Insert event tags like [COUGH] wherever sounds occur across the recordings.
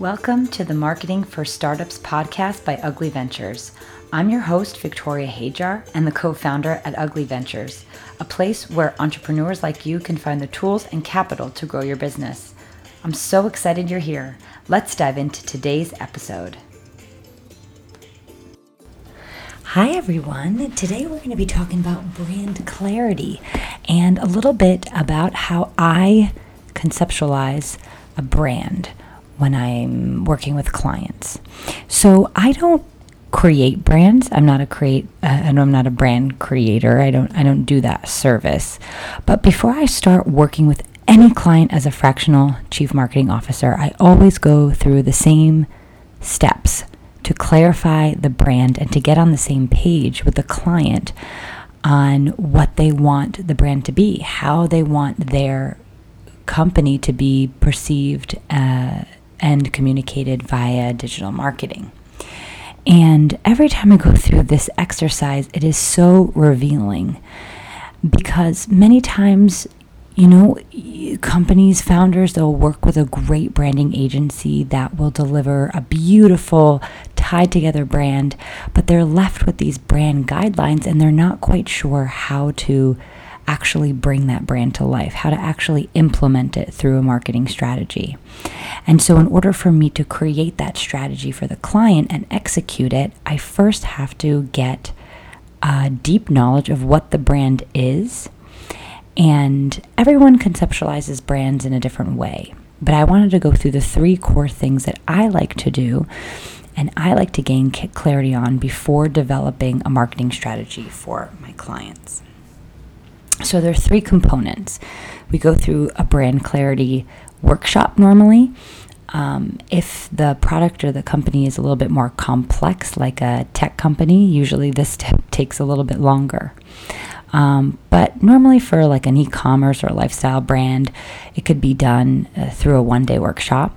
Welcome to the Marketing for Startups podcast by Ugly Ventures. I'm your host, Victoria Hajar, and the co founder at Ugly Ventures, a place where entrepreneurs like you can find the tools and capital to grow your business. I'm so excited you're here. Let's dive into today's episode. Hi, everyone. Today we're going to be talking about brand clarity and a little bit about how I conceptualize a brand when I'm working with clients. So I don't create brands. I'm not a create uh, I'm not a brand creator. I don't I don't do that service. But before I start working with any client as a fractional chief marketing officer, I always go through the same steps to clarify the brand and to get on the same page with the client on what they want the brand to be, how they want their company to be perceived uh, and communicated via digital marketing. And every time I go through this exercise, it is so revealing because many times, you know, companies, founders, they'll work with a great branding agency that will deliver a beautiful, tied together brand, but they're left with these brand guidelines and they're not quite sure how to actually bring that brand to life, how to actually implement it through a marketing strategy. And so, in order for me to create that strategy for the client and execute it, I first have to get a deep knowledge of what the brand is. And everyone conceptualizes brands in a different way. But I wanted to go through the three core things that I like to do and I like to gain clarity on before developing a marketing strategy for my clients. So there are three components. We go through a brand clarity workshop normally. Um, if the product or the company is a little bit more complex, like a tech company, usually this takes a little bit longer. Um, but normally, for like an e commerce or lifestyle brand, it could be done uh, through a one day workshop.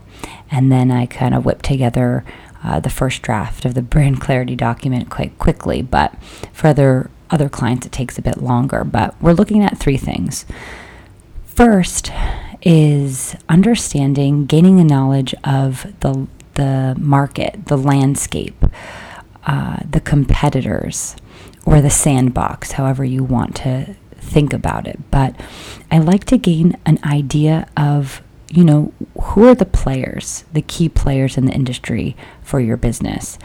And then I kind of whip together uh, the first draft of the [LAUGHS] brand clarity document quite quickly. But for other other clients, it takes a bit longer, but we're looking at three things. First is understanding, gaining a knowledge of the, the market, the landscape, uh, the competitors, or the sandbox, however you want to think about it. But I like to gain an idea of you know, who are the players, the key players in the industry for your business?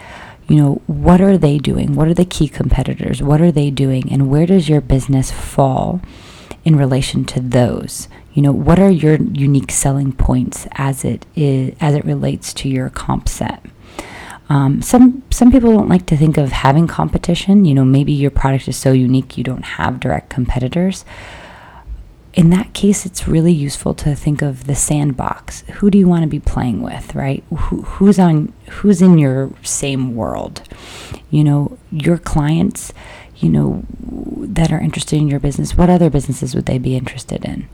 You know, what are they doing? What are the key competitors? What are they doing? And where does your business fall in relation to those? You know, what are your unique selling points as it is as it relates to your comp set? Um, some some people don't like to think of having competition. You know, maybe your product is so unique you don't have direct competitors in that case, it's really useful to think of the sandbox. Who do you want to be playing with, right? Who, who's on? Who's in your same world? You know, your clients. You know, that are interested in your business. What other businesses would they be interested in?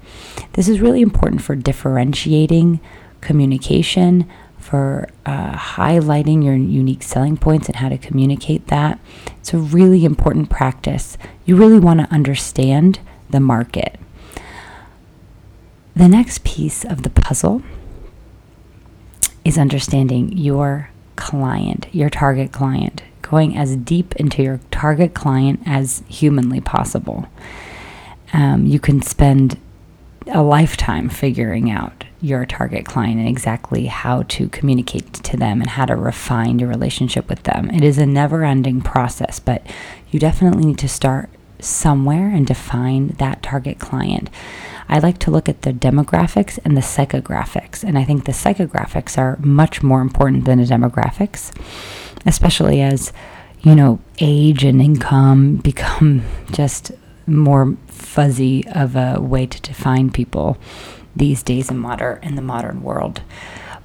This is really important for differentiating communication, for uh, highlighting your unique selling points and how to communicate that. It's a really important practice. You really want to understand the market. The next piece of the puzzle is understanding your client, your target client, going as deep into your target client as humanly possible. Um, you can spend a lifetime figuring out your target client and exactly how to communicate to them and how to refine your relationship with them. It is a never ending process, but you definitely need to start somewhere and define that target client. I like to look at the demographics and the psychographics. And I think the psychographics are much more important than the demographics, especially as, you know, age and income [LAUGHS] become just more fuzzy of a way to define people these days in modern in the modern world.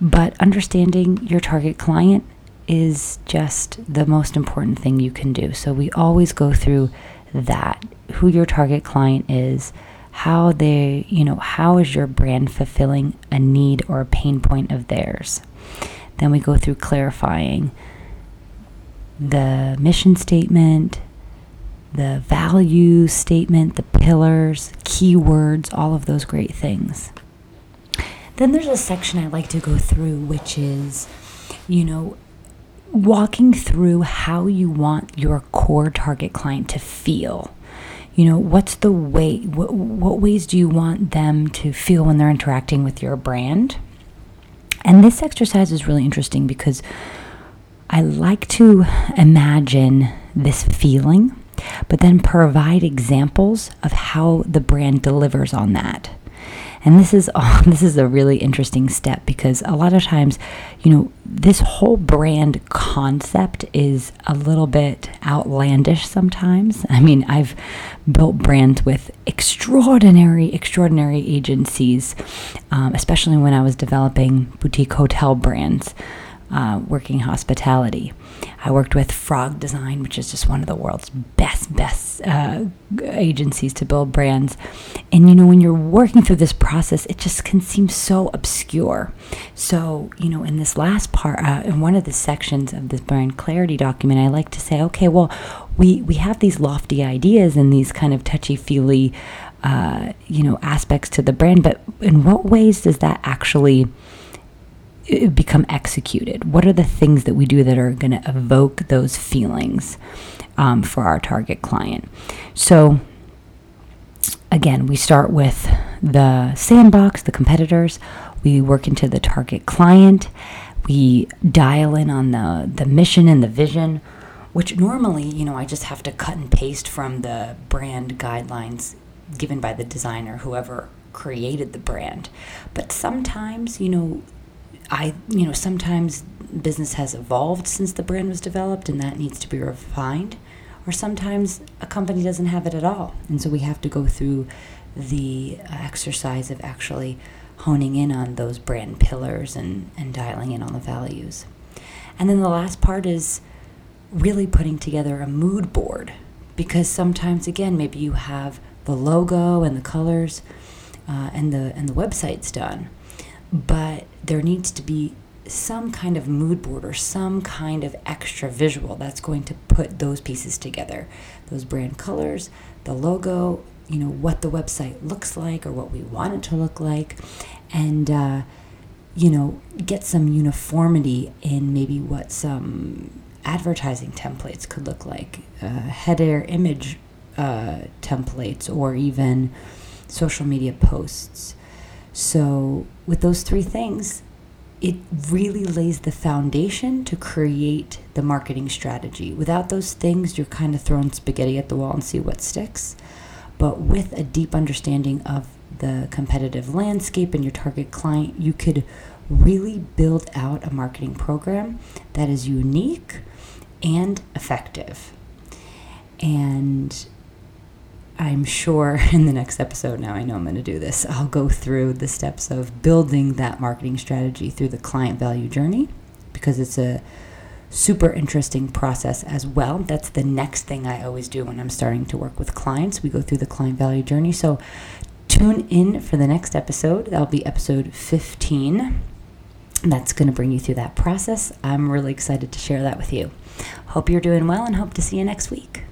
But understanding your target client is just the most important thing you can do. So we always go through that who your target client is how they, you know, how is your brand fulfilling a need or a pain point of theirs? Then we go through clarifying the mission statement, the value statement, the pillars, keywords, all of those great things. Then there's a section I like to go through, which is, you know, walking through how you want your core target client to feel. You know, what's the way, what, what ways do you want them to feel when they're interacting with your brand? And this exercise is really interesting because I like to imagine this feeling, but then provide examples of how the brand delivers on that. And this is [LAUGHS] oh, this is a really interesting step because a lot of times, you know, this whole brand concept is a little bit outlandish sometimes. I mean, I've built brands with extraordinary, extraordinary agencies, um, especially when I was developing boutique hotel brands uh, working hospitality. I worked with Frog Design, which is just one of the world's best, best uh, agencies to build brands. And you know, when you're working through this process, it just can seem so obscure. So, you know, in this last part, uh, in one of the sections of this brand clarity document, I like to say, okay, well, we, we have these lofty ideas and these kind of touchy feely, uh, you know, aspects to the brand, but in what ways does that actually become executed? What are the things that we do that are going to evoke those feelings um, for our target client? So, again, we start with the sandbox, the competitors. We work into the target client. We dial in on the, the mission and the vision, which normally, you know, I just have to cut and paste from the brand guidelines given by the designer, whoever created the brand. But sometimes, you know, I, you know, sometimes business has evolved since the brand was developed and that needs to be refined. Or sometimes a company doesn't have it at all. And so we have to go through the exercise of actually honing in on those brand pillars and, and dialing in on the values. And then the last part is really putting together a mood board because sometimes, again, maybe you have the logo and the colors uh, and the and the website's done but there needs to be some kind of mood board or some kind of extra visual that's going to put those pieces together. Those brand colors the logo you know what the website looks like or what we want it to look like. And uh, you know get some uniformity in maybe what some advertising templates could look like uh, header image uh, templates or even social media posts so, with those three things, it really lays the foundation to create the marketing strategy. Without those things, you're kind of throwing spaghetti at the wall and see what sticks. But with a deep understanding of the competitive landscape and your target client, you could really build out a marketing program that is unique and effective. And I'm sure [LAUGHS] in the next episode, now I know I'm going to do this, I'll go through the steps of building that marketing strategy through the client value journey because it's a super interesting process as well. That's the next thing I always do when I'm starting to work with clients. We go through the client value journey. So tune in for the next episode. That'll be episode 15. That's going to bring you through that process. I'm really excited to share that with you. Hope you're doing well and hope to see you next week.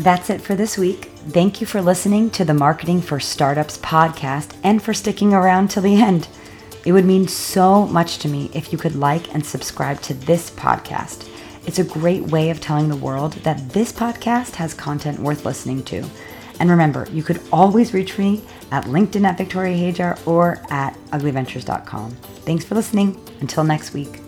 That's it for this week. Thank you for listening to the Marketing for Startups podcast and for sticking around till the end. It would mean so much to me if you could like and subscribe to this podcast. It's a great way of telling the world that this podcast has content worth listening to. And remember, you could always reach me at LinkedIn at Victoria Hajar or at uglyventures.com. Thanks for listening. Until next week.